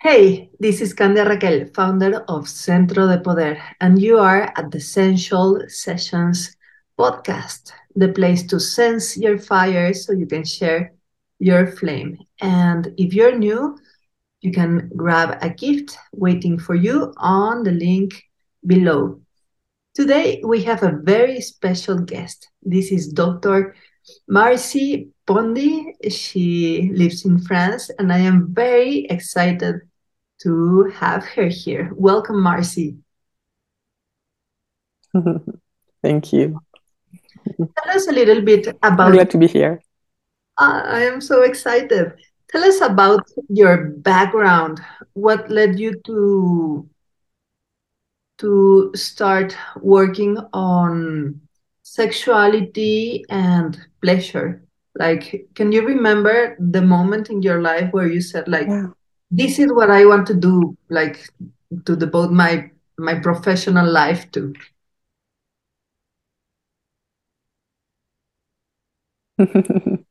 Hey, this is Candia Raquel, founder of Centro de Poder, and you are at the Sensual Sessions podcast, the place to sense your fire so you can share your flame. And if you're new, you can grab a gift waiting for you on the link below. Today, we have a very special guest. This is Dr. Marcy Pondi. She lives in France, and I am very excited to have her here. Welcome, Marcy. Thank you. Tell us a little bit about. I'm glad to be here. Uh, I am so excited. Tell us about your background. What led you to to start working on sexuality and pleasure? Like, can you remember the moment in your life where you said, like, yeah this is what I want to do, like to devote my my professional life to.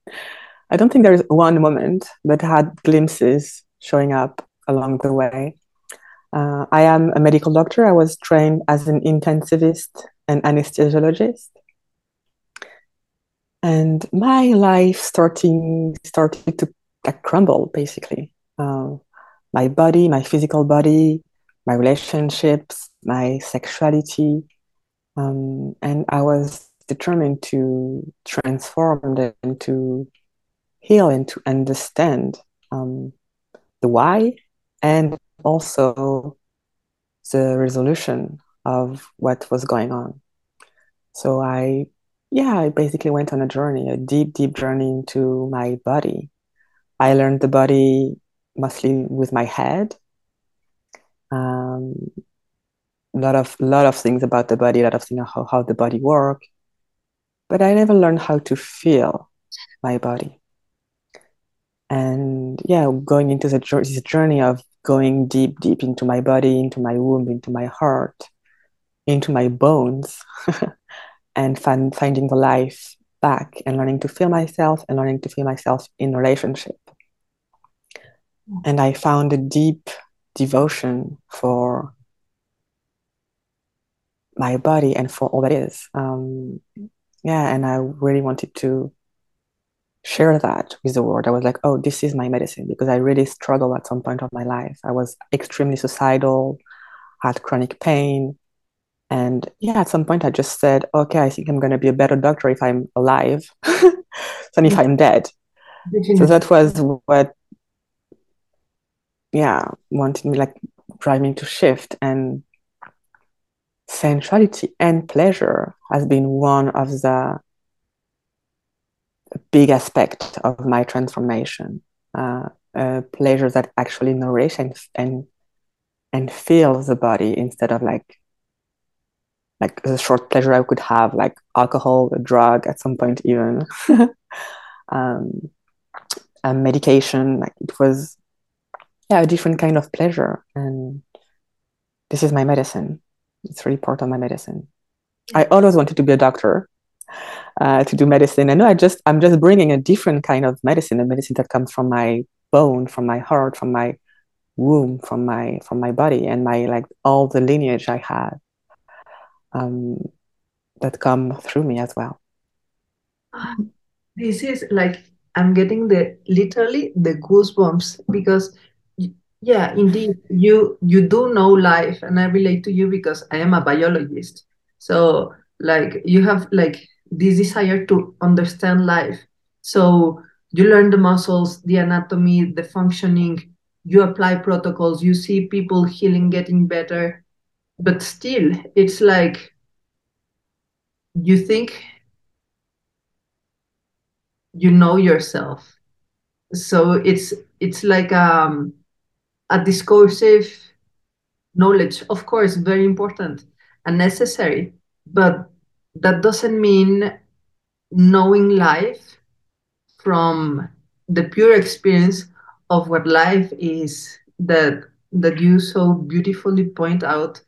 I don't think there's one moment, but had glimpses showing up along the way. Uh, I am a medical doctor. I was trained as an intensivist and anesthesiologist. And my life starting started to crumble, basically. Uh, my body, my physical body, my relationships, my sexuality. Um, and I was determined to transform them and to heal and to understand um, the why and also the resolution of what was going on. So I, yeah, I basically went on a journey, a deep, deep journey into my body. I learned the body mostly with my head. Um, a lot of lot of things about the body, a lot of things how, how the body work, but I never learned how to feel my body. And yeah, going into the this journey of going deep, deep into my body, into my womb, into my heart, into my bones, and find, finding the life back and learning to feel myself and learning to feel myself in relationship and I found a deep devotion for my body and for all that is. Um, yeah, and I really wanted to share that with the world. I was like, oh, this is my medicine because I really struggled at some point of my life. I was extremely suicidal, had chronic pain. And yeah, at some point I just said, okay, I think I'm going to be a better doctor if I'm alive than if I'm dead. So that was what yeah wanting me like driving to shift and sensuality and pleasure has been one of the big aspect of my transformation. Uh, pleasure that actually nourish and and and the body instead of like like the short pleasure I could have like alcohol a drug at some point even. Um, a medication like it was yeah, a different kind of pleasure. And this is my medicine. It's really part of my medicine. I always wanted to be a doctor, uh, to do medicine. I know I just I'm just bringing a different kind of medicine, a medicine that comes from my bone, from my heart, from my womb, from my from my body, and my like all the lineage I had um, that come through me as well. This is like I'm getting the literally the goosebumps because yeah, indeed. You you do know life, and I relate to you because I am a biologist. So like you have like this desire to understand life. So you learn the muscles, the anatomy, the functioning. You apply protocols. You see people healing, getting better, but still, it's like you think you know yourself. So it's it's like um a discursive knowledge, of course, very important and necessary, but that doesn't mean knowing life from the pure experience of what life is that that you so beautifully point out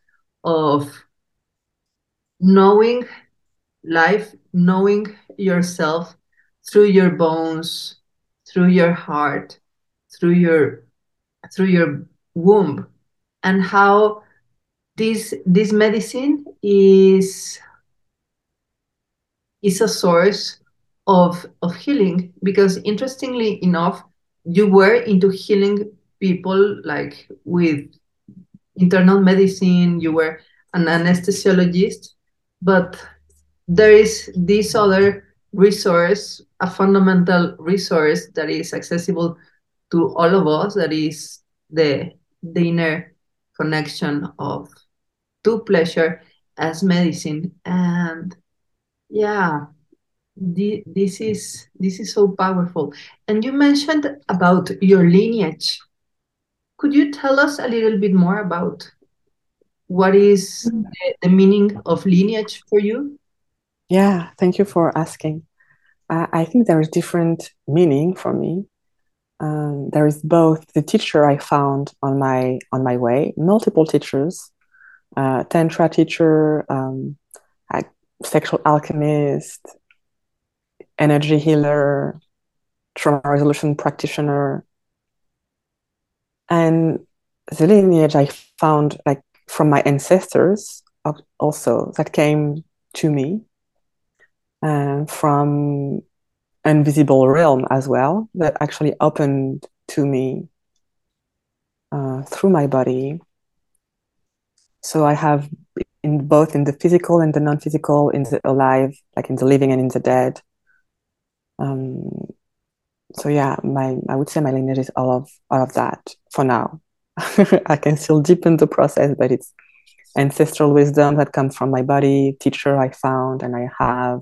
of knowing life knowing yourself through your bones through your heart through your through your womb and how this this medicine is is a source of of healing because interestingly enough you were into healing people like with internal medicine you were an anesthesiologist but there is this other resource a fundamental resource that is accessible to all of us that is the the inner connection of to pleasure as medicine. And yeah the, this is this is so powerful. And you mentioned about your lineage. Could you tell us a little bit more about what is the, the meaning of lineage for you? Yeah thank you for asking. Uh, i think there is different meaning for me um, there is both the teacher I found on my on my way, multiple teachers, uh, tantra teacher, um, sexual alchemist, energy healer, trauma resolution practitioner, and the lineage I found like from my ancestors also that came to me and from invisible realm as well that actually opened to me uh, through my body. So I have in both in the physical and the non-physical, in the alive, like in the living and in the dead. Um, so yeah, my I would say my lineage is all of all of that for now. I can still deepen the process, but it's ancestral wisdom that comes from my body, teacher I found and I have,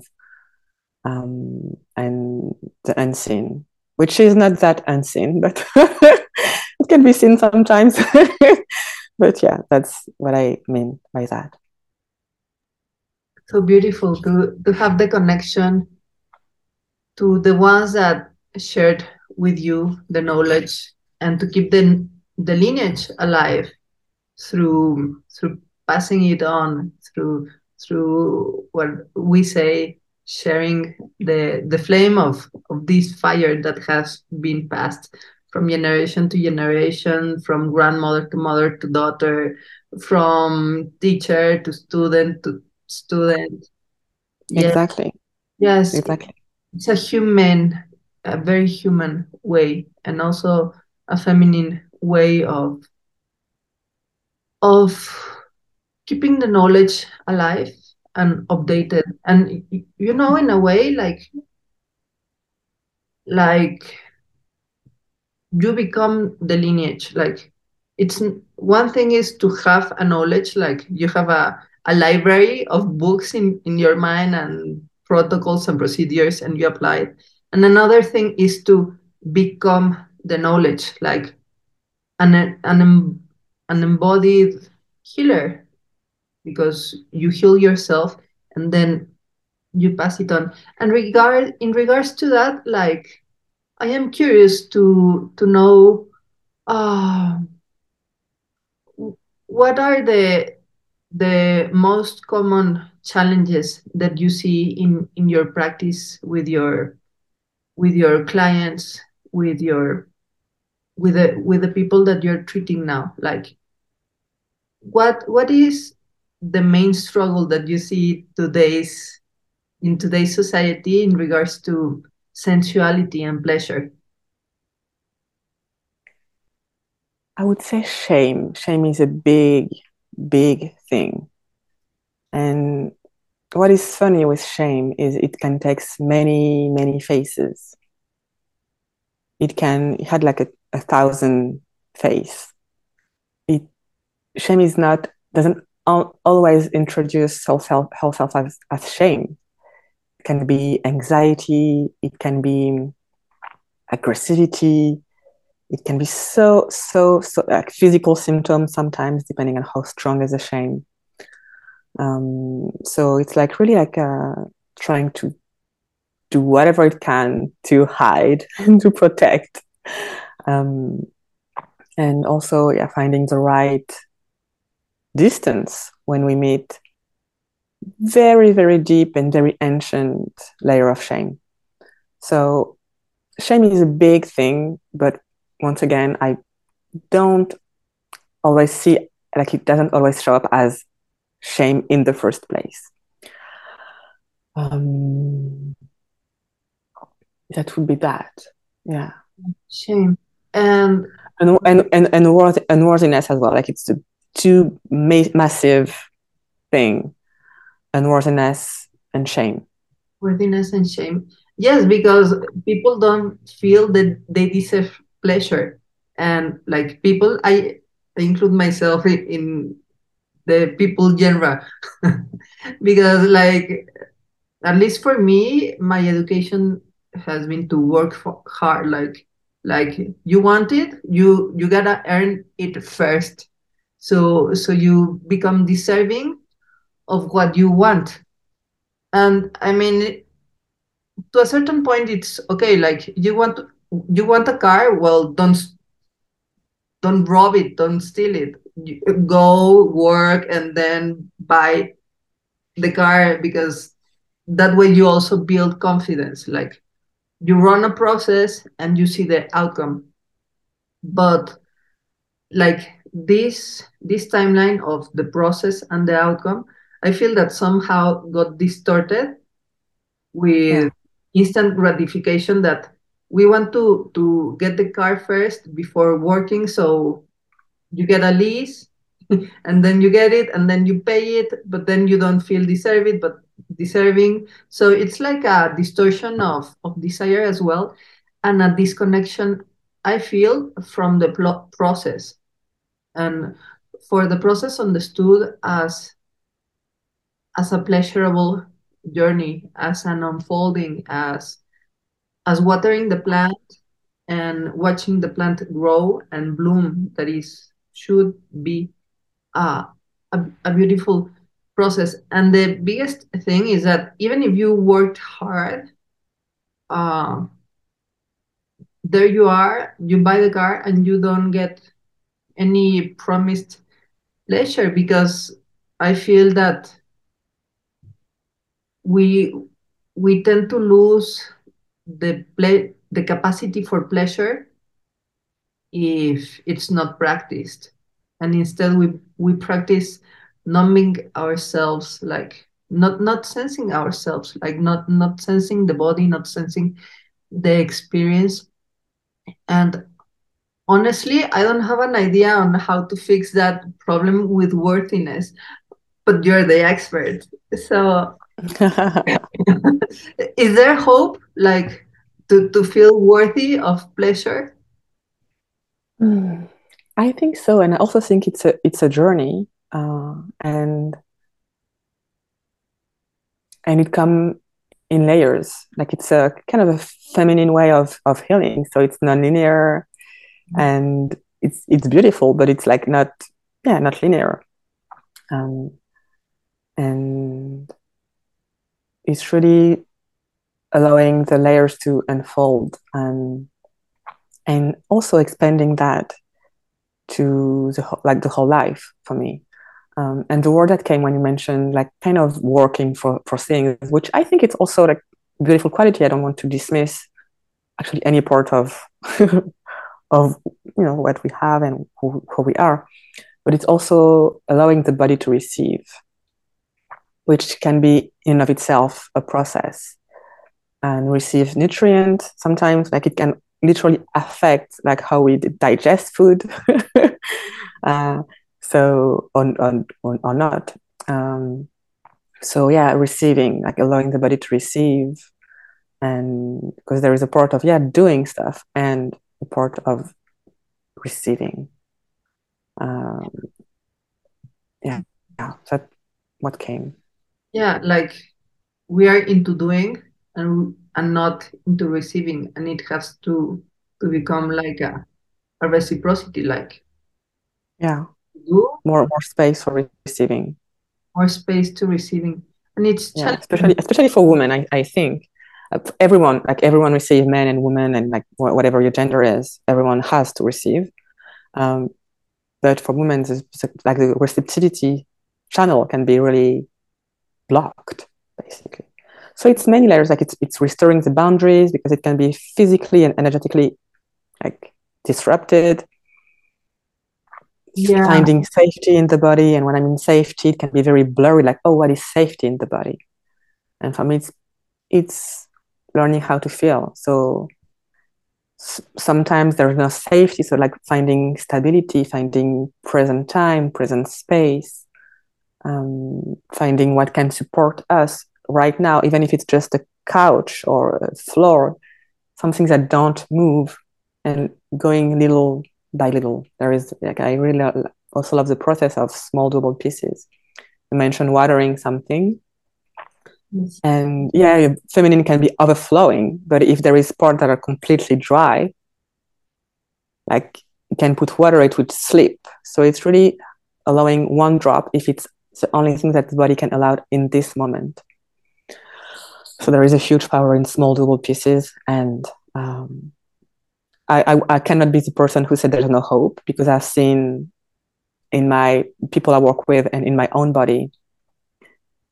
um, and the unseen, which is not that unseen, but it can be seen sometimes. but yeah, that's what I mean by that. So beautiful to, to have the connection to the ones that shared with you the knowledge and to keep the, the lineage alive through through passing it on through through what we say sharing the the flame of of this fire that has been passed from generation to generation from grandmother to mother to daughter from teacher to student to student. Exactly. Yes. Exactly. It's a human a very human way and also a feminine way of of keeping the knowledge alive and updated. And you know in a way like like you become the lineage. Like it's one thing is to have a knowledge like you have a, a library of books in in your mind and protocols and procedures and you apply it. And another thing is to become the knowledge like an an, an embodied healer because you heal yourself and then you pass it on. And regard in regards to that like i am curious to to know uh, what are the the most common challenges that you see in in your practice with your with your clients with your with the with the people that you're treating now? Like what what is the main struggle that you see today's in today's society in regards to sensuality and pleasure? I would say shame. Shame is a big, big thing. And what is funny with shame is it can take many, many faces. It can, it had like a, a thousand face. It, shame is not, doesn't always introduce self as, as shame. It can be anxiety, it can be aggressivity, it can be so, so, so like physical symptoms sometimes, depending on how strong is the shame. Um, so it's like really like uh, trying to do whatever it can to hide and to protect. Um, and also, yeah, finding the right distance when we meet very, very deep and very ancient layer of shame. So, shame is a big thing, but once again, I don't always see like it doesn't always show up as shame in the first place. Um, that would be that. Yeah. Shame. And and and and, and worth unworthiness as well. Like it's the two ma- massive thing, unworthiness and shame. Worthiness and shame. Yes, because people don't feel that they deserve pleasure, and like people, I, include myself in, in the people genre because like at least for me my education has been to work for hard like like you want it you you gotta earn it first so so you become deserving of what you want. And i mean to a certain point it's okay like you want you want a car well don't don't rob it don't steal it. Go work and then buy the car because that way you also build confidence. Like you run a process and you see the outcome. But like this this timeline of the process and the outcome i feel that somehow got distorted with yeah. instant gratification that we want to to get the car first before working. So you get a lease and then you get it and then you pay it but then you don't feel deserve it but deserving. So it's like a distortion of of desire as well and a disconnection i feel from the process and for the process understood as as a pleasurable journey as an unfolding as as watering the plant and watching the plant grow and bloom that is should be uh, a, a beautiful process. And the biggest thing is that even if you worked hard, uh, there you are, you buy the car and you don't get any promised pleasure because I feel that we we tend to lose the play the capacity for pleasure if it's not practiced. And instead we we practice numbing ourselves like not not sensing ourselves like not not sensing the body not sensing the experience. And honestly i don't have an idea on how to fix that problem with worthiness but you're the expert so is there hope like to, to feel worthy of pleasure mm. I think so, and I also think it's a it's a journey, uh, and and it come in layers. Like it's a kind of a feminine way of of healing. So it's non-linear. And it's it's beautiful, but it's like not yeah not linear, um, and it's really allowing the layers to unfold and and also expanding that to the like the whole life for me. Um, and the word that came when you mentioned like kind of working for for things, which I think it's also like beautiful quality. I don't want to dismiss actually any part of of you know what we have and who, who we are, but it's also allowing the body to receive, which can be in of itself a process and receive nutrients. Sometimes like it can literally affect like how we digest food uh, so on on or not um, so yeah receiving like allowing the body to receive and because there is a part of yeah doing stuff and a part of receiving. Um, yeah yeah that what came. Yeah like we are into doing and and not into receiving and it has to to become like a, a reciprocity like yeah. do more more space for receiving. More space to receiving. And it's yeah, especially especially for women i, I think everyone like everyone receive men and women and like whatever your gender is everyone has to receive um, but for women like the receptivity channel can be really blocked basically so it's many layers. Like it's it's restoring the boundaries because it can be physically and energetically like disrupted. yeah. finding safety in the body. And when I mean safety, it can be very blurry, like, oh, what is safety in the body? And for me, it's it's learning how to feel. So sometimes there's no safety. So like finding stability, finding present time, present space, um, finding what can support us right now, even if it's just a couch or a floor, some things that don't move and going little by little. There is like I really also love the process of small doable pieces. You mentioned watering something. And yeah, feminine can be overflowing, but if there is parts that are completely dry, like you can put water, it would slip. So it's really allowing one drop if it's the only thing that the body can allow in this moment. So there is a huge power in small doable pieces, and um, I, I, I cannot be the person who said there's no hope because I've seen in my people I work with and in my own body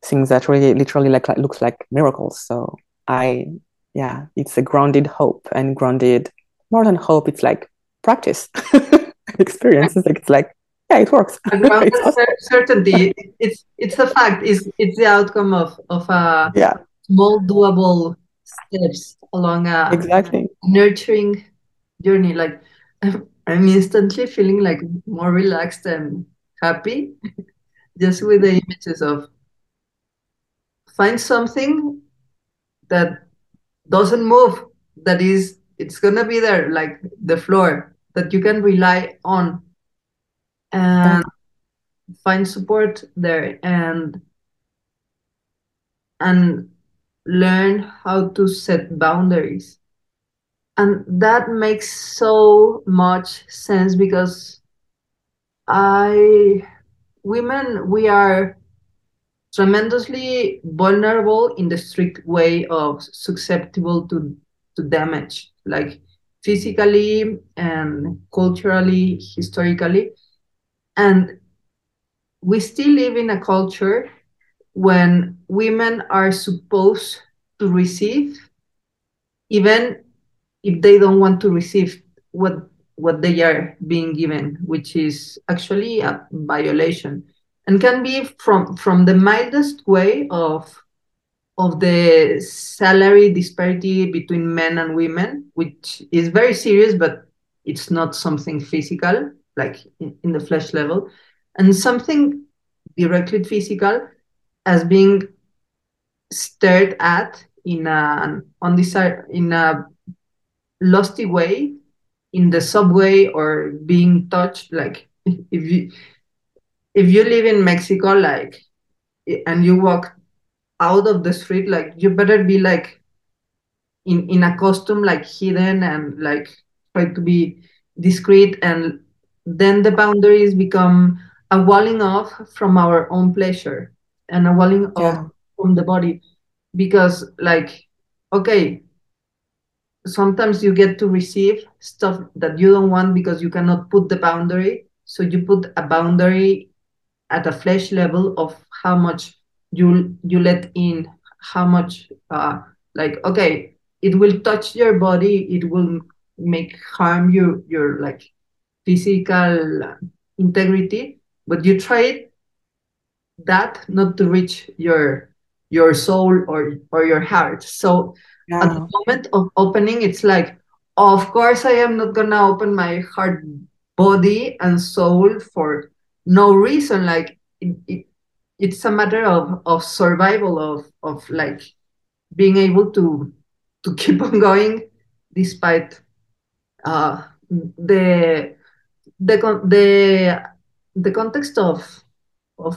things that really literally like, like looks like miracles. So I yeah, it's a grounded hope and grounded more than hope. It's like practice experiences It's like it's like yeah, it works. it's awesome. certainty. It's it's a fact. It's it's the outcome of of a yeah. small doable steps along a exactly nurturing journey. Like I'm instantly feeling like more relaxed and happy just with the images of find something that doesn't move that is it's gonna be there like the floor that you can rely on. And find support there and and learn how to set boundaries. And that makes so much sense because i women we are tremendously vulnerable in the strict way of susceptible to to damage like physically and culturally historically. And we still live in a culture when women are supposed to receive even if they don't want to receive what what they are being given which is actually a violation and can be from from the mildest way of of the salary disparity between men and women which is very serious but it's not something physical like in, in the flesh level. And something directly physical as being stared at in a undesired in a lusty way in the subway or being touched like if you if you live in mexico like and you walk out of the street like you better be like in in a costume like hidden and like try to be discreet. And then the boundaries become a walling off from our own pleasure and a walling yeah. off from the body. Because like okay sometimes you get to receive stuff that you don't want because you cannot put the boundary. So you put a boundary at a flesh level of how much you you let in how much uh like okay it will touch your body it will make harm you your like physical integrity but you try that not to reach your your soul or or your heart so yeah. at the moment of opening it's like of course i am not gonna open my heart body and soul for no reason like it, it, it's a matter of of survival of of like being able to to keep on going despite uh the the the the context of of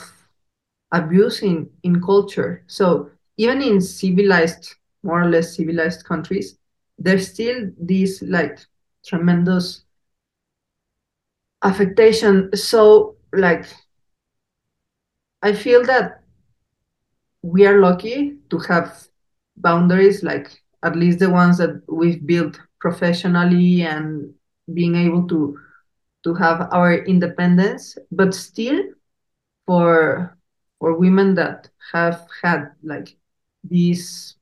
abuse in in culture. So even in civilized more or less civilized countries there's still this like tremendous affectation. So like i feel that we are lucky to have boundaries like at least the ones that we've built professionally and being able to to have our independence but still for for women that have had like this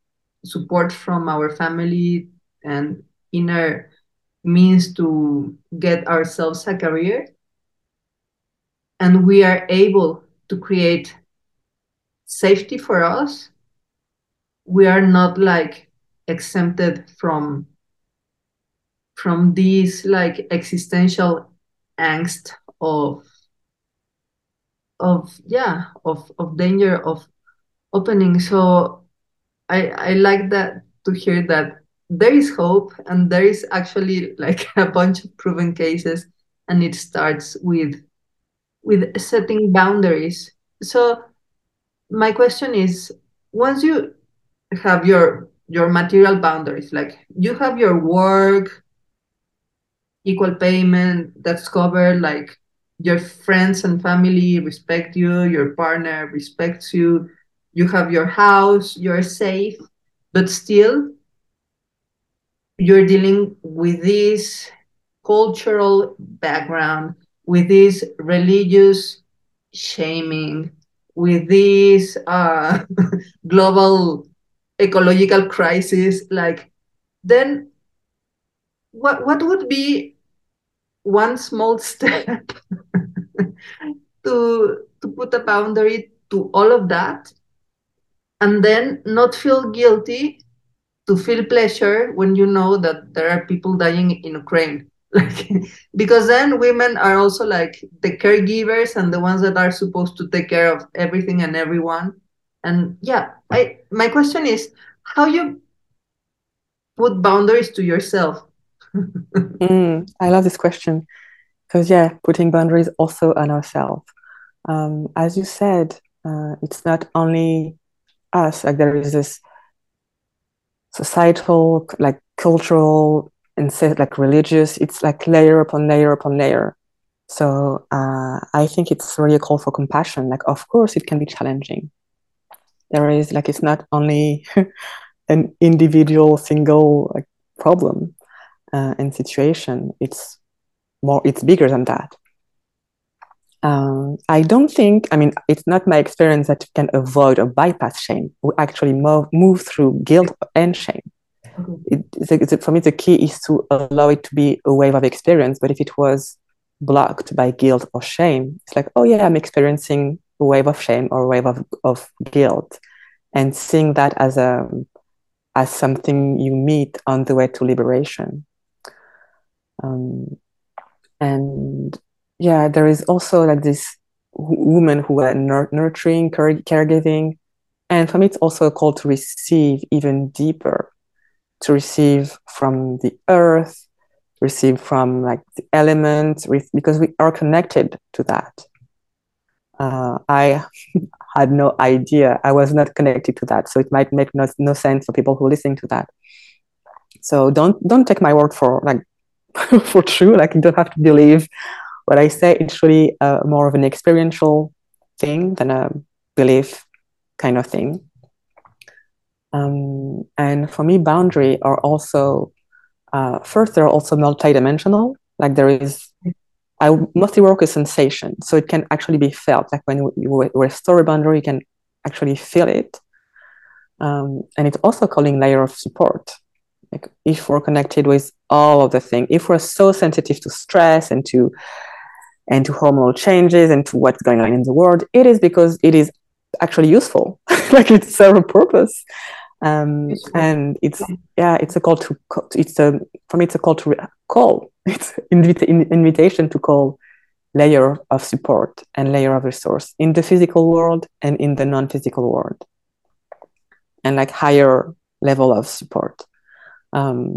support from our family and inner means to get ourselves a career and we are able to create safety for us we are not like exempted from from these like existential angst of of yeah of of danger of opening. So i i like that to hear that there is hope and there is actually like a bunch of proven cases and it starts with with setting boundaries. So my question is once you have your your material boundaries like you have your work equal payment that's covered like your friends and family respect you your partner respects you you have your house you're safe but still you're dealing with this cultural background with this religious shaming with this uh, global ecological crisis like then what what would be one small step to to put a boundary to all of that and then not feel guilty to feel pleasure when you know that there are people dying in Ukraine like because then women are also like the caregivers and the ones that are supposed to take care of everything and everyone. And yeah i my question is how you put boundaries to yourself? Mm, i love this question. Because yeah putting boundaries also on ourselves um, as you said uh, it's not only us like there is this societal like cultural and say like religious it's like layer upon layer upon layer. So uh, i think it's really a call for compassion. Like of course it can be challenging. There is like it's not only an individual single like problem uh, and situation. It's more it's bigger than that. Um, i don't think i mean it's not my experience that you can avoid or bypass shame. We actually move, move through guilt and shame it, it's a, for me the key is to allow it to be a wave of experience but if it was blocked by guilt or shame it's like oh yeah i'm experiencing a wave of shame or a wave of, of guilt. And seeing that as a as something you meet on the way to liberation. Um, and yeah there is also like this woman who are nur- nurturing care- caregiving. And for me it's also a call to receive even deeper to receive from the earth receive from like the elements because we are connected to that uh, i had no idea. I was not connected to that. So it might make no, no sense for people who are listening to that. So don't don't take my word for like for true. Like you don't have to believe what I say. It's really uh, more of an experiential thing than a belief kind of thing. Um, and for me, boundary are also uh, first they're also multidimensional. Like there is I mostly work with sensation, so it can actually be felt. Like when you restore a boundary, you can actually feel it, um, and it's also calling layer of support. Like if we're connected with all of the things, if we're so sensitive to stress and to and to hormonal changes and to what's going on in the world, it is because it is actually useful. like it serves a purpose, um, and it's yeah, it's a call to it's a for me it's a call to call. It's invita- invitation to call layer of support and layer of resource in the physical world and in the non-physical world. And like higher level of support um,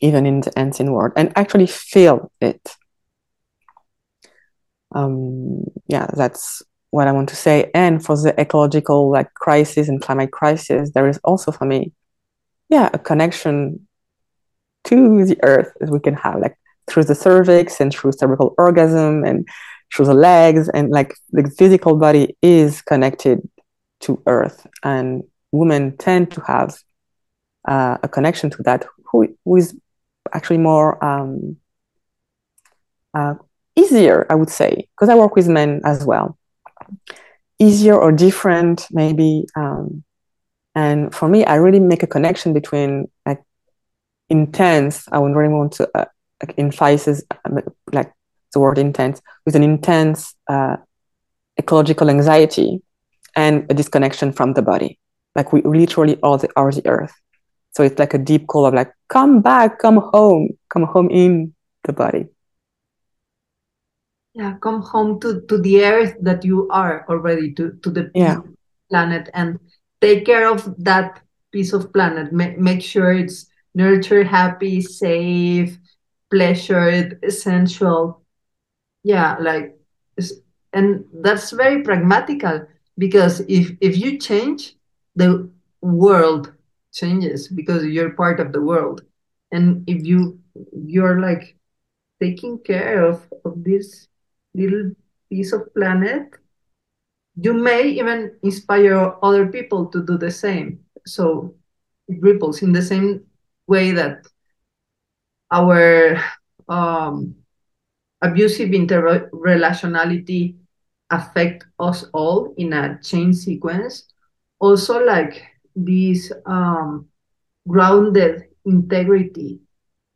even in the ancient world and actually feel it. Um, yeah that's what i want to say. And for the ecological like crisis and climate crisis there is also for me yeah a connection to the earth as we can have like through the cervix and through cervical orgasm and through the legs. And like the physical body is connected to earth. And women tend to have uh, a connection to that who, who is actually more um, uh, easier i would say because i work with men as well easier or different maybe um, and for me i really make a connection between like intense i would really want to uh, like emphasize um, like the word intense with an intense uh, ecological anxiety and a disconnection from the body. Like we literally the, are the earth. So it's like a deep call of like, come back, come home, come home in the body. Yeah, come home to, to the earth that you are already, to, to the yeah. planet and take care of that piece of planet. Ma- make sure it's nurtured, happy, safe, pleasured, essential. Yeah, like, and that's very pragmatical because if if you change, the world changes because you're part of the world, and if you you're like taking care of of this little piece of planet, you may even inspire other people to do the same. So it ripples in the same way that our um, abusive interrelationality affect us all in a chain sequence. Also, like this um, grounded integrity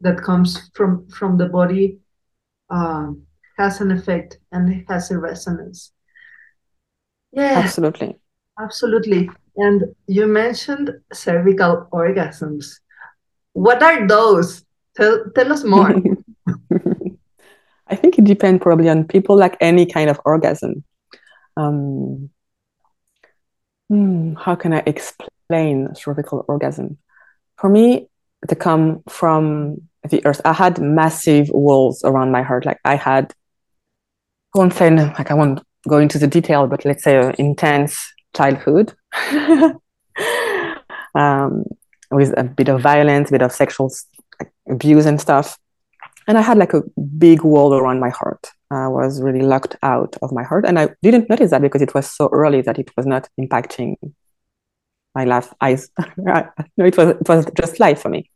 that comes from from the body um, has an effect and it has a resonance. Yeah, absolutely, absolutely. And you mentioned cervical orgasms. What are those? Tell tell us more. I think it depends probably on people, like any kind of orgasm. Um, hmm, how can I explain cervical orgasm? For me, to come from the earth, I had massive walls around my heart. Like I had, I won't say, like I won't go into the detail, but let's say an intense childhood um, with a bit of violence, a bit of sexual abuse and stuff and I had like a big wall around my heart. I was really locked out of my heart, and I didn't notice that because it was so early that it was not impacting my life. eyes. no, it was it was just life for me.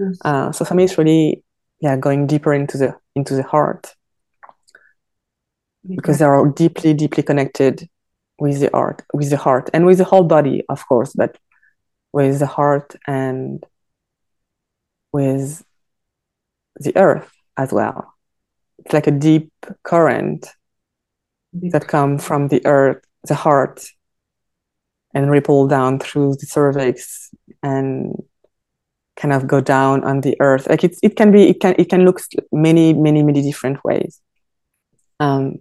Yes. Uh, so for me, it's really yeah going deeper into the into the heart because they are deeply deeply connected with the art with the heart and with the whole body, of course, but with the heart and with the earth as well. It's like a deep current deep. that come from the earth, the heart, and ripple down through the cervix and kind of go down on the earth. Like it's it can be it can it can look many many many different ways. Um,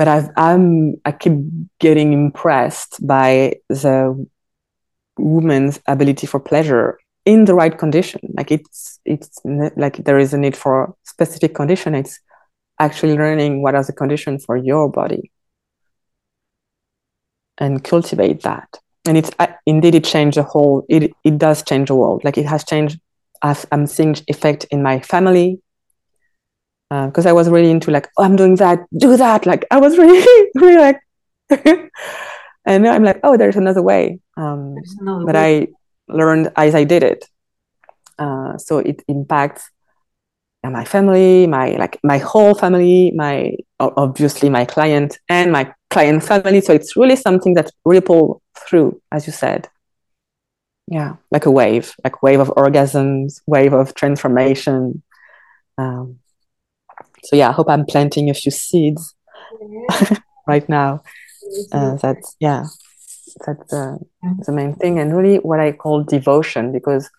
but I've I'm I keep getting impressed by the woman's ability for pleasure in the right condition. Like it's it's like there is a need for specific condition. It's actually learning what are the conditions for your body and cultivate that. And it's uh, indeed it changed the whole it, it does change the world. Like it has changed I've, i'm seeing effect in my family because uh, i was really into like oh i'm doing that do that like i was really really like and now i'm like oh there's another way um, another but way. i learned as I did it. Uh, so it impacts my family, my like my whole family, my obviously my client and my client family. So it's really something that ripple through, as you said. Yeah, like a wave, like wave of orgasms, wave of transformation. Um, so yeah, I hope I'm planting a few seeds right now. Uh, that's yeah, that's uh, the main thing and really what i call devotion because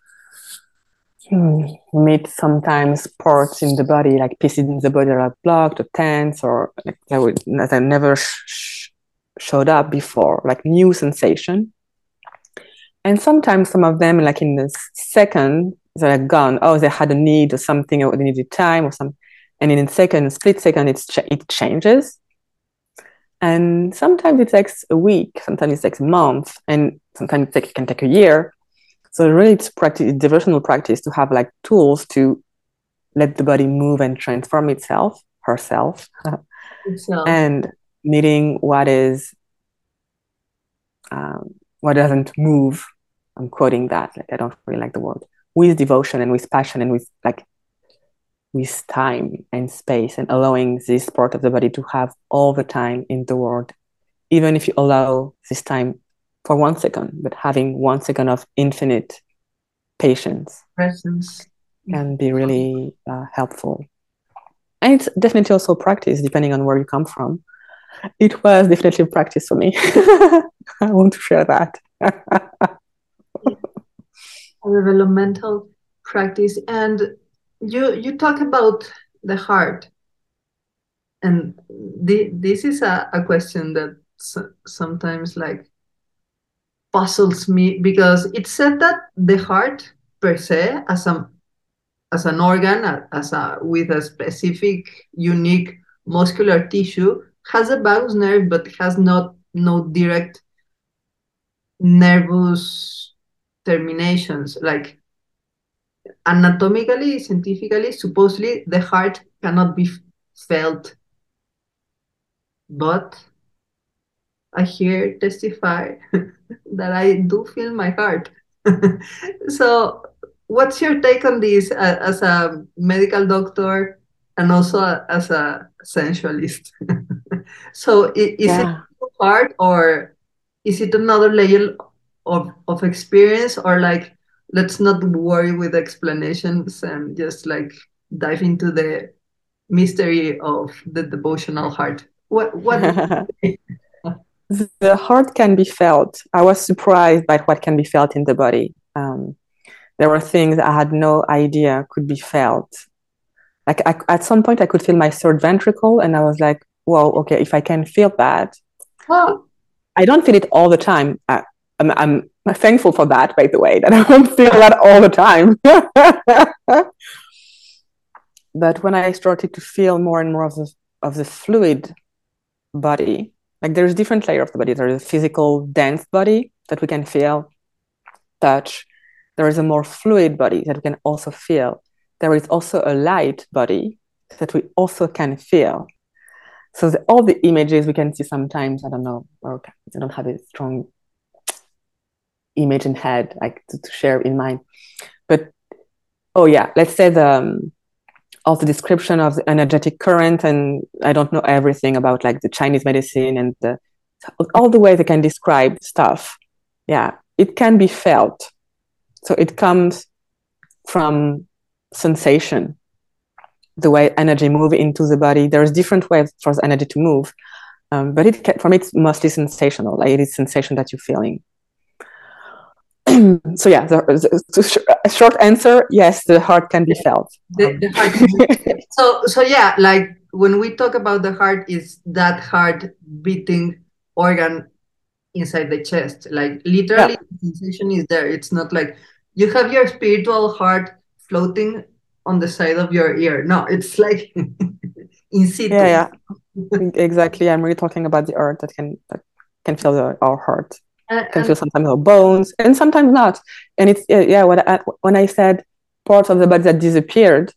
hmm, meet sometimes parts in the body like pieces in the body are blocked or tense or like that, would, that never sh- showed up before like new sensation. And sometimes some of them like in the second they're gone oh they had a need or something or they needed time or something and in a second split second it's ch- it changes and sometimes it takes a week, sometimes it takes a month, and sometimes it, take, it can take a year. So really, it's practice, devotional practice to have like tools to let the body move and transform itself, herself, and meeting what is um, what doesn't move. I'm quoting that. Like I don't really like the word with devotion and with passion and with like with time and space and allowing this part of the body to have all the time in the world, even if you allow this time for one second, but having one second of infinite patience presence can be really uh, helpful. and it's definitely also practice depending on where you come from. It was definitely practice for me. I want to share that. A developmental practice and you you talk about the heart. And the, this is a, a question that sometimes like puzzles me because it said that the heart per se as a as an organ as a with a specific unique muscular tissue has a vagus nerve but has not no direct nervous terminations. Like anatomically scientifically supposedly the heart cannot be felt but I here testify that I do feel my heart. so, what's your take on this uh, as a medical doctor and also as a sensualist? so, is yeah. it hard or is it another layer of, of experience or like let's not worry with explanations and just like dive into the mystery of the devotional heart what what the heart can be felt. I was surprised by what can be felt in the body. Um, there were things I had no idea could be felt. Like I, at some point, I could feel my third ventricle, and I was like, "Well, okay, if I can feel that." Well, I don't feel it all the time. I, I'm, I'm thankful for that, by the way, that I don't feel that all the time. but when I started to feel more and more of the of the fluid body, like there's different layer of the body. There's a physical dense body that we can feel touch. There is a more fluid body that we can also feel. There is also a light body that we also can feel. So the, all the images we can see sometimes i don't know or i don't have a strong image in head like to, to share in mind. But oh yeah let's say the um, the description of the energetic current and i don't know everything about like the chinese medicine and the, all the way they can describe stuff. Yeah it can be felt. So it comes from sensation the way energy move into the body. There's different ways for the energy to move um, but it can, for me it's mostly sensational. Like it is sensation that you're feeling so yeah, the, the, short answer, yes, the heart can be felt. The, the heart so so yeah, like when we talk about the heart, is that heart beating organ inside the chest. Like literally, yeah. the sensation is there. It's not like you have your spiritual heart floating on the side of your ear. No, it's like in situ. Yeah, yeah, exactly. I'm really talking about the earth that can that can feel the, our heart Uh, can um, feel sometimes our bones and sometimes not. And it's yeah, when I, when I said parts of the body that disappeared,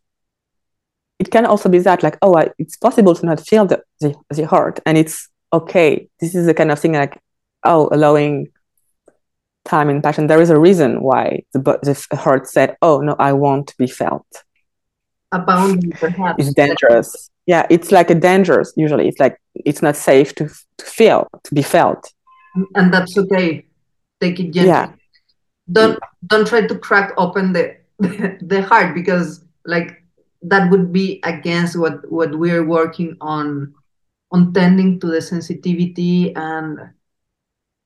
it can also be that like oh, I, it's possible to not feel the, the the heart, and it's okay. This is the kind of thing like oh, allowing time and passion. There is a reason why the the heart said oh no, I want be felt. A boundary, perhaps. It's dangerous. Yeah, it's like a dangerous. Usually, it's like it's not safe to to feel to be felt and that's okay. Take it gently yeah. don't don't try to crack open the the heart because like that would be against what what we're working on on tending to the sensitivity and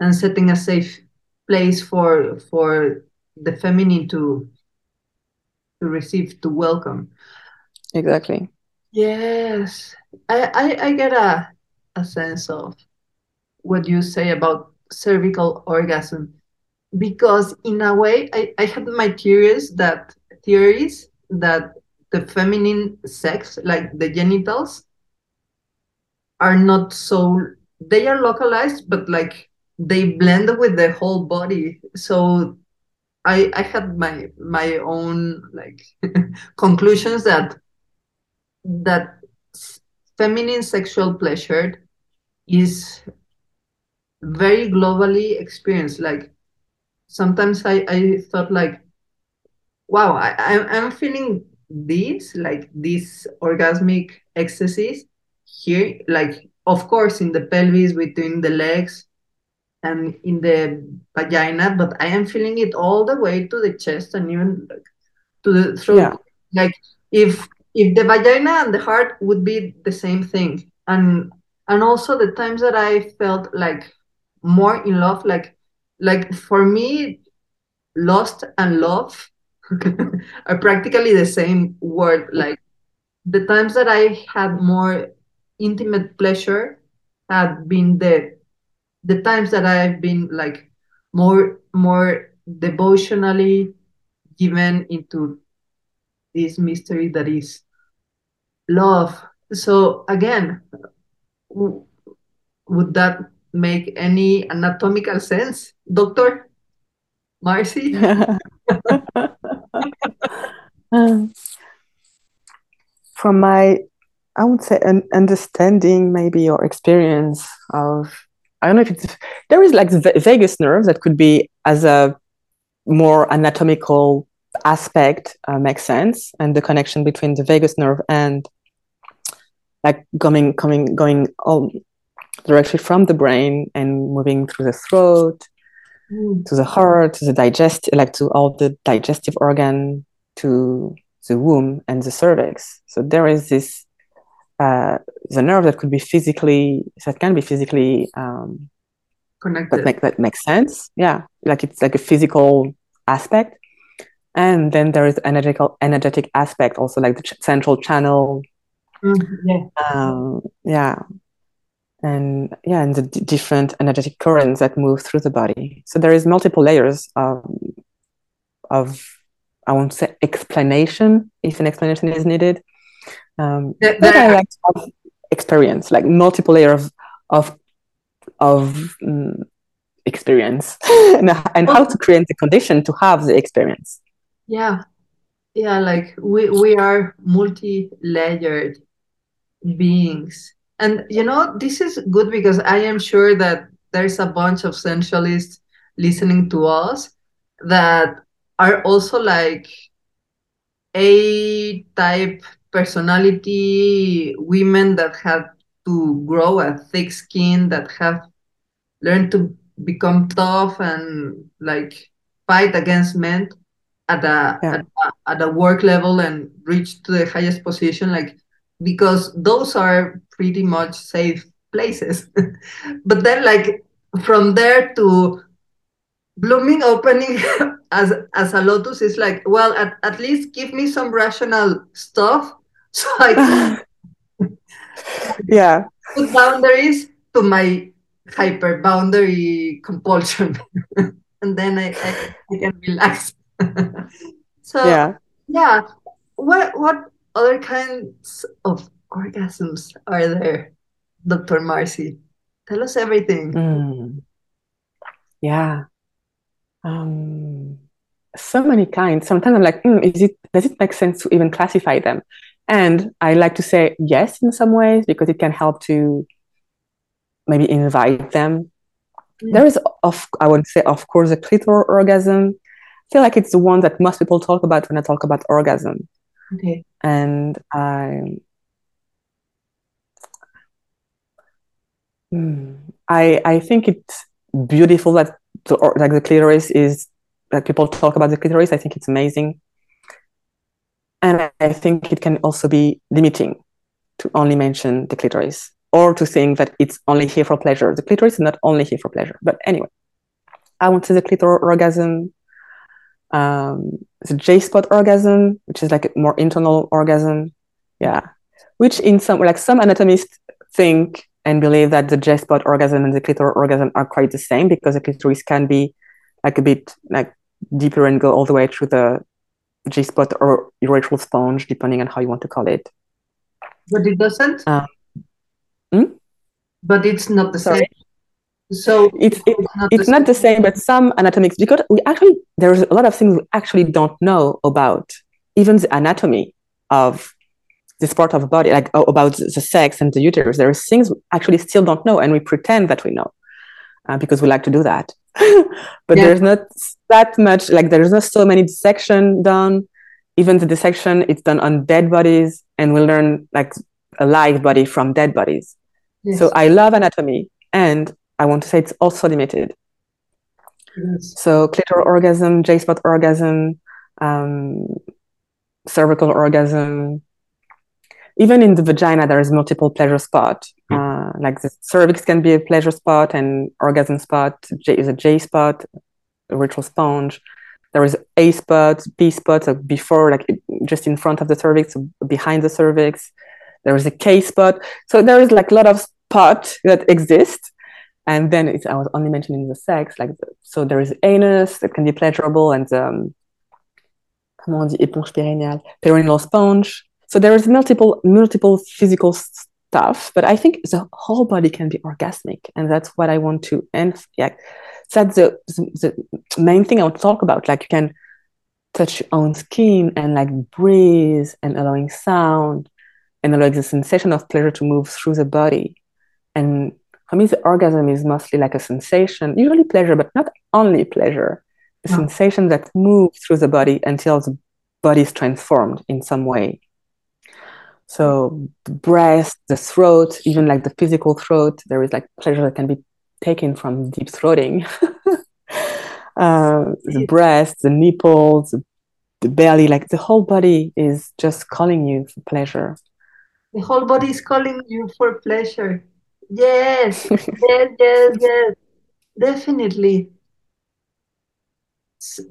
and setting a safe place for for the feminine to to receive to welcome. Exactly. Yes. I i, I get a a sense of what you say about cervical orgasm. Because in a way I, I had my theories that theories that the feminine sex like the genitals are not so they are localized but like they blend with the whole body. So i i had my my own like conclusions that that feminine sexual pleasure is very globally experienced. Like sometimes I, I thought like, wow, I, I'm feeling this, like this orgasmic ecstasies here, like of course in the pelvis between the legs and in the vagina, but I am feeling it all the way to the chest and even like, to the throat. Yeah. Like if if the vagina and the heart would be the same thing and and also the times that i felt like more in love like like for me lost and love are practically the same word. Like the times that i had more intimate pleasure had been the the times that i've been like more more devotionally given into this mystery that is love. So again would that make any anatomical sense doctor? Marcy? From my i would say an understanding maybe or experience of i don't know if it's there is like the vagus nerve that could be as a more anatomical aspect uh, makes sense and the connection between the vagus nerve and like coming coming going all directly from the brain and moving through the throat mm. to the heart to the digest like to all the digestive organ to the womb and the cervix. So there is this uh, the nerve that could be physically that can be physically um, connected. that make that makes sense. Yeah like it's like a physical aspect. And then there is energetical energetic aspect also like the ch- central channel. Mm, yeah. Um, yeah and yeah and the d- different energetic currents that move through the body. So there is multiple layers of, of i won't say explanation if an explanation is needed um, but I like experience like multiple layers of of, of um, experience and, and how to create the condition to have the experience. Yeah. Yeah like we we are multi-layered beings and you know this is good because i am sure that there's a bunch of sensualists listening to us that are also like a type personality women that have to grow a thick skin that have learned to become tough and like fight against men at a, yeah. at a at a work level and reach to the highest position like because those are pretty much safe places. But then like from there to blooming opening as as a lotus is like well at, at least give me some rational stuff so i yeah. put boundaries to my hyper boundary compulsion. And then I, I, I can relax. So yeah. yeah. What what other kinds of orgasms are there dr marcy tell us everything mm. yeah um so many kinds sometimes i'm like mm, is it does it make sense to even classify them and i like to say yes in some ways because it can help to maybe invite them mm. there is of i would say of course a clitoral orgasm I feel like it's the one that most people talk about when I talk about orgasm. Okay. And I, hmm, I, I think it's beautiful that the, like the clitoris is like people talk about the clitoris. I think it's amazing, and I think it can also be limiting to only mention the clitoris or to think that it's only here for pleasure. The clitoris is not only here for pleasure. But anyway, I want to the clitoral orgasm um, the J spot orgasm, which is like a more internal orgasm. Yeah. Which in some, like some anatomists think and believe that the J spot orgasm and the clitoral orgasm are quite the same because the clitoris can be like a bit like deeper and go all the way through the G spot or urethral sponge, depending on how you want to call it. But it doesn't? Um, hmm? But it's not the Sorry? same. So it's it, it's, not, it's the not the same, but some anatomics because we actually there's a lot of things we actually don't know about even the anatomy of this part of the body, like about the sex and the uterus. There are things we actually still don't know, and we pretend that we know uh, because we like to do that. but yeah. there's not that much. Like there's not so many dissection done. Even the dissection, it's done on dead bodies, and we learn like a live body from dead bodies. Yes. So I love anatomy, and I want to say it's also limited. Yes. So clitoral orgasm, J spot orgasm, um, cervical orgasm, even in the vagina, there is multiple pleasure spot. Uh, like the cervix can be a pleasure spot, and orgasm spot is a J spot, a urethral sponge. There is A spot, B spot, so before, like just in front of the cervix, behind the cervix. There is a K spot. So there is like a lot of spot that exist. And then I was only mentioning the sex, like the, so there is anus that can be pleasurable, and um, comment on dit éponge périnéale, perineal sponge, so there is multiple multiple physical stuff, but I think the whole body can be orgasmic, and that's what I want to end. Yeah, that's the, the main thing I to talk about. Like you can touch your own skin and like breathe and allowing sound and allowing the sensation of pleasure to move through the body. And for me, the orgasm is mostly like a sensation, usually pleasure, but not only pleasure. A sensation that moves through the body until the body is transformed in some way. So the breast, the throat, even like the physical throat, there is like pleasure that can be taken from deep throating. uh, the breast, the nipples, the, the belly, like the whole body is just calling you for pleasure. The whole body is calling you for pleasure. Yes, yes, yes, yes, definitely.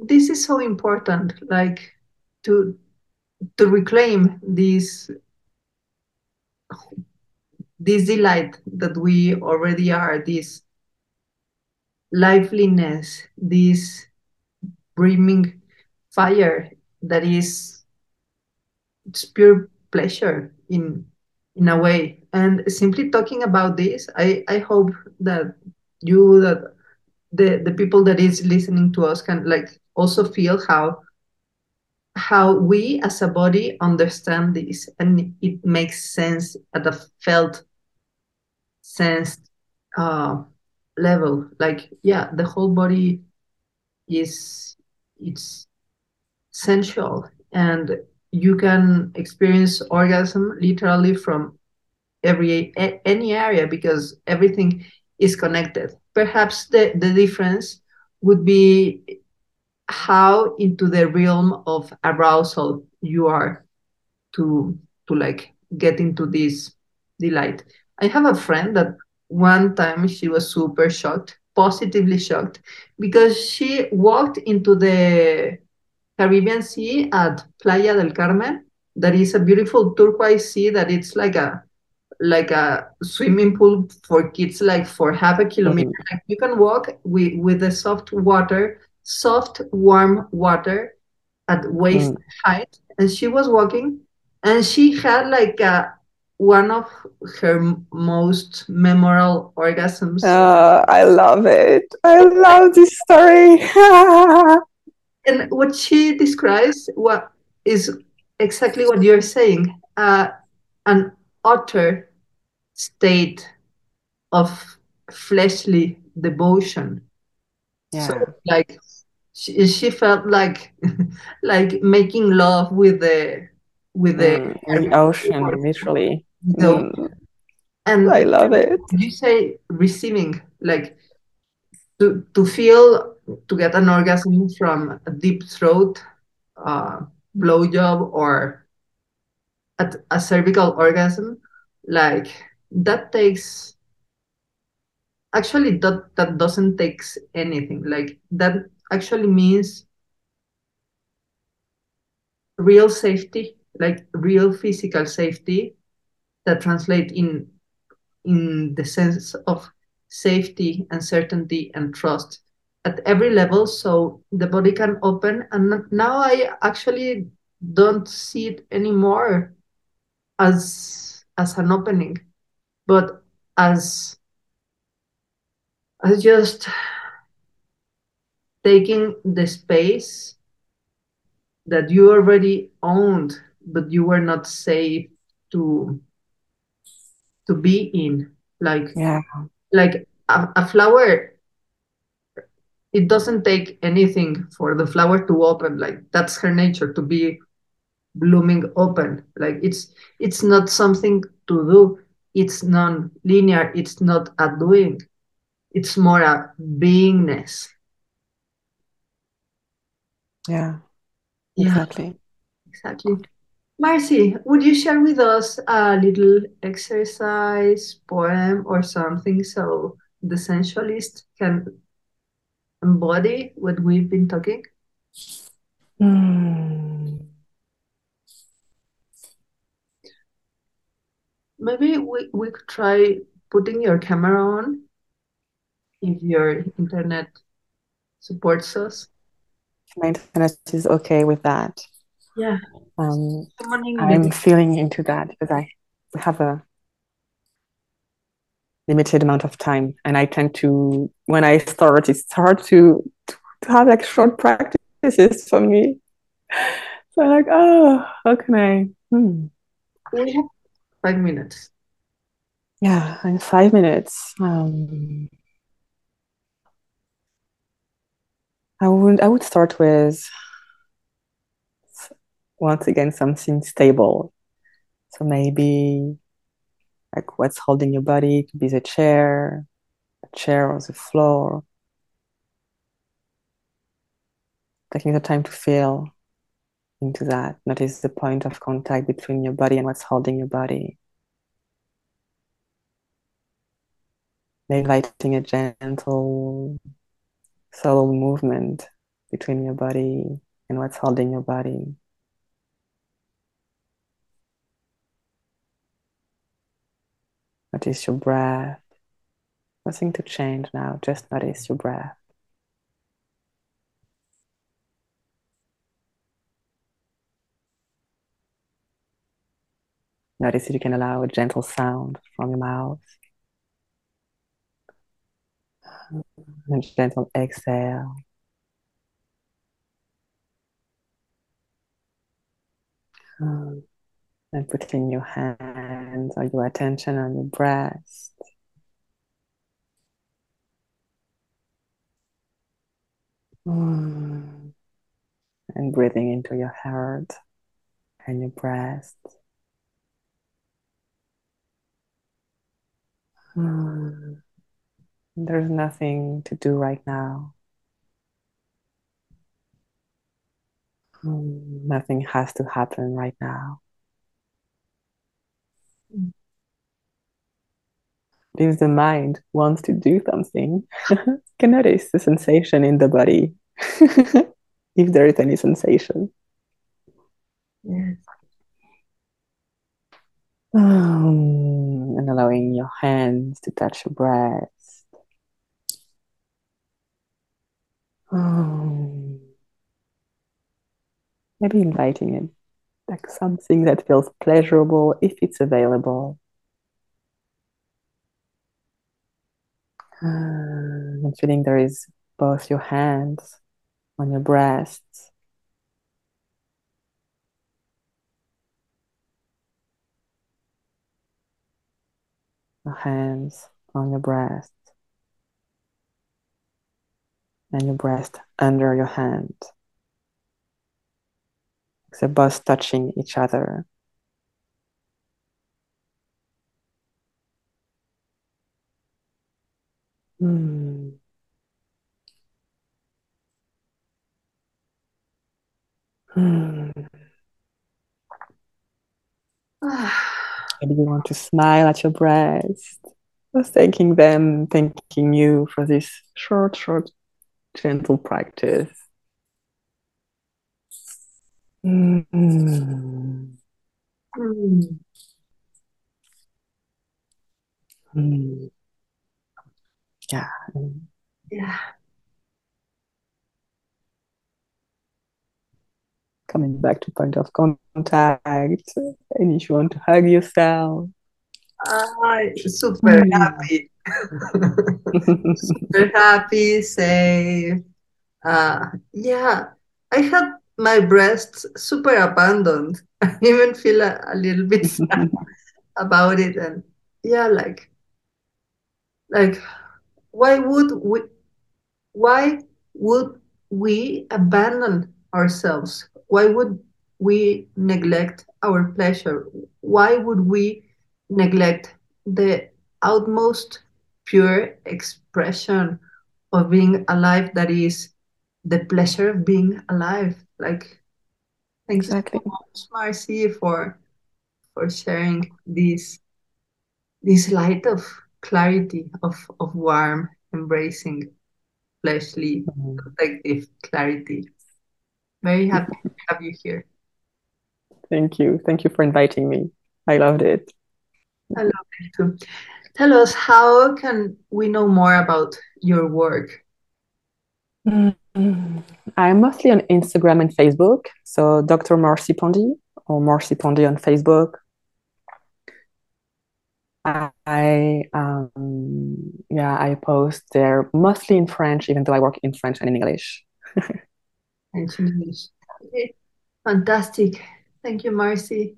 This is so important, like to to reclaim this this delight that we already are, this liveliness, this brimming fire that is pure pleasure in in a way. And simply talking about this, I, I hope that you that the the people that is listening to us can like also feel how how we as a body understand this. And it makes sense at a felt sense uh, level. Like yeah the whole body is it's sensual. And you can experience orgasm literally from every any area because everything is connected. Perhaps the, the difference would be how into the realm of arousal you are to to like get into this delight i have a friend that one time she was super shocked positively shocked because she walked into the caribbean sea at playa del carmen. That is a beautiful turquoise sea that it's like a like a swimming pool for kids like for half a kilometer mm-hmm. like you can walk with with the soft water soft, warm water at waist mm. height. And she was walking and she had like a, one of her most memorable orgasms. Uh, I love it. I love this story. and what she describes what is exactly what you're saying uh, an utter state of fleshly devotion. Yeah. So, like she, she felt like like making love with the with the, mm, ocean literally so, mm. and i love it you say receiving like to to feel to get an orgasm from a deep throat uh blowjob or a, a cervical orgasm like that takes actually that that doesn't takes anything. Like that actually means real safety, like real physical safety that translate in in the sense of safety and certainty and trust at every level. So the body can open and now i actually don't see it anymore as as an opening but as as just taking the space that you already owned but you were not safe to to be in. Like yeah. like a, a flower it doesn't take anything for the flower to open. Like that's her nature to be blooming open like it's it's not something to do it's non-linear it's not a doing it's more a beingness yeah, exactly. Exactly. Marcy, would you share with us a little exercise, poem, or something so the sensualist can embody what we've been talking? Mm. Maybe we, we could try putting your camera on if your internet supports us. My internet is okay with that. Yeah. Um, I'm feeling into that because I have a limited amount of time and I tend to when I start it's hard to to have like short practices for me. So I'm like, oh, how can I? Hmm. We have five minutes. Yeah, in five minutes. Um, I would I would start with once again something stable. So maybe like what's holding your body could be the chair, a chair or the floor. Taking the time to feel into that. Notice the point of contact between your body and what's holding your body. Inviting a gentle, subtle movement between your body and what's holding your body. Notice your breath. Nothing to change now, just notice your breath. Notice if you can allow a gentle sound from your mouth. A gentle exhale. And putting your hands or your attention on your breast. And breathing into your heart and your breast. Mm. There's nothing to do right now. Mm. Nothing has to happen right now. if the mind wants to do something, can notice the sensation in the body, if there is any sensation. Yes. Um, and allowing your hands to touch your breast. Um, maybe inviting it like something that feels pleasurable if it's available. and feeling there is both your hands on your breasts. Your hands on your breast and your breast under your hand. So both touching each other. Hmm. Hmm. Maybe you want to smile at your breast. Just thanking them, thanking you for this short, short, gentle practice. Mm. Mm. Mm. Yeah. Yeah. Coming back to point of contact. And if you want to hug yourself. I'm super mm. happy. super happy, safe. Uh, yeah, I had my breasts super abandoned. I even feel a, a little bit sad about it. And yeah, like, like why would we why would we abandon ourselves why would we neglect our pleasure why would we neglect the outmost pure expression of being alive that is the pleasure of being alive like Thank exactly. you so much, Marcy, for for sharing this this light of clarity, of of warm, embracing, fleshly, mm-hmm. protective clarity. Very happy to have you here. Thank you. Thank you for inviting me. I loved it. I love it too. Tell us, how can we know more about your work? Mm-hmm. I'm mostly on Instagram and Facebook. So Dr. Marcy Pondi or Marcy Pondi on Facebook. I um, yeah, I post there mostly in French, even though I work in French and in English. French and English. Okay. Fantastic. Thank you, Marcy.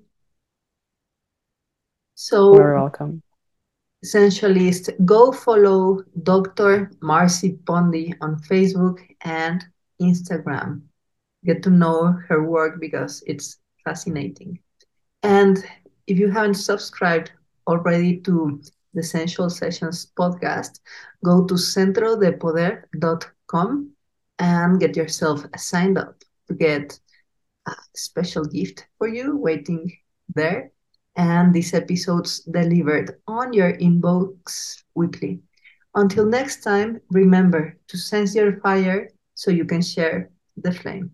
So you're welcome. Essentialist, go follow Dr. Marcy Pondi on Facebook and Instagram. Get to know her work because it's fascinating. And if you haven't subscribed already to the Essential Sessions podcast, go to centrodepoder.com and get yourself signed up to get a special gift for you waiting there. And these episodes delivered on your inbox weekly. Until next time, remember to sense your fire so you can share the flame.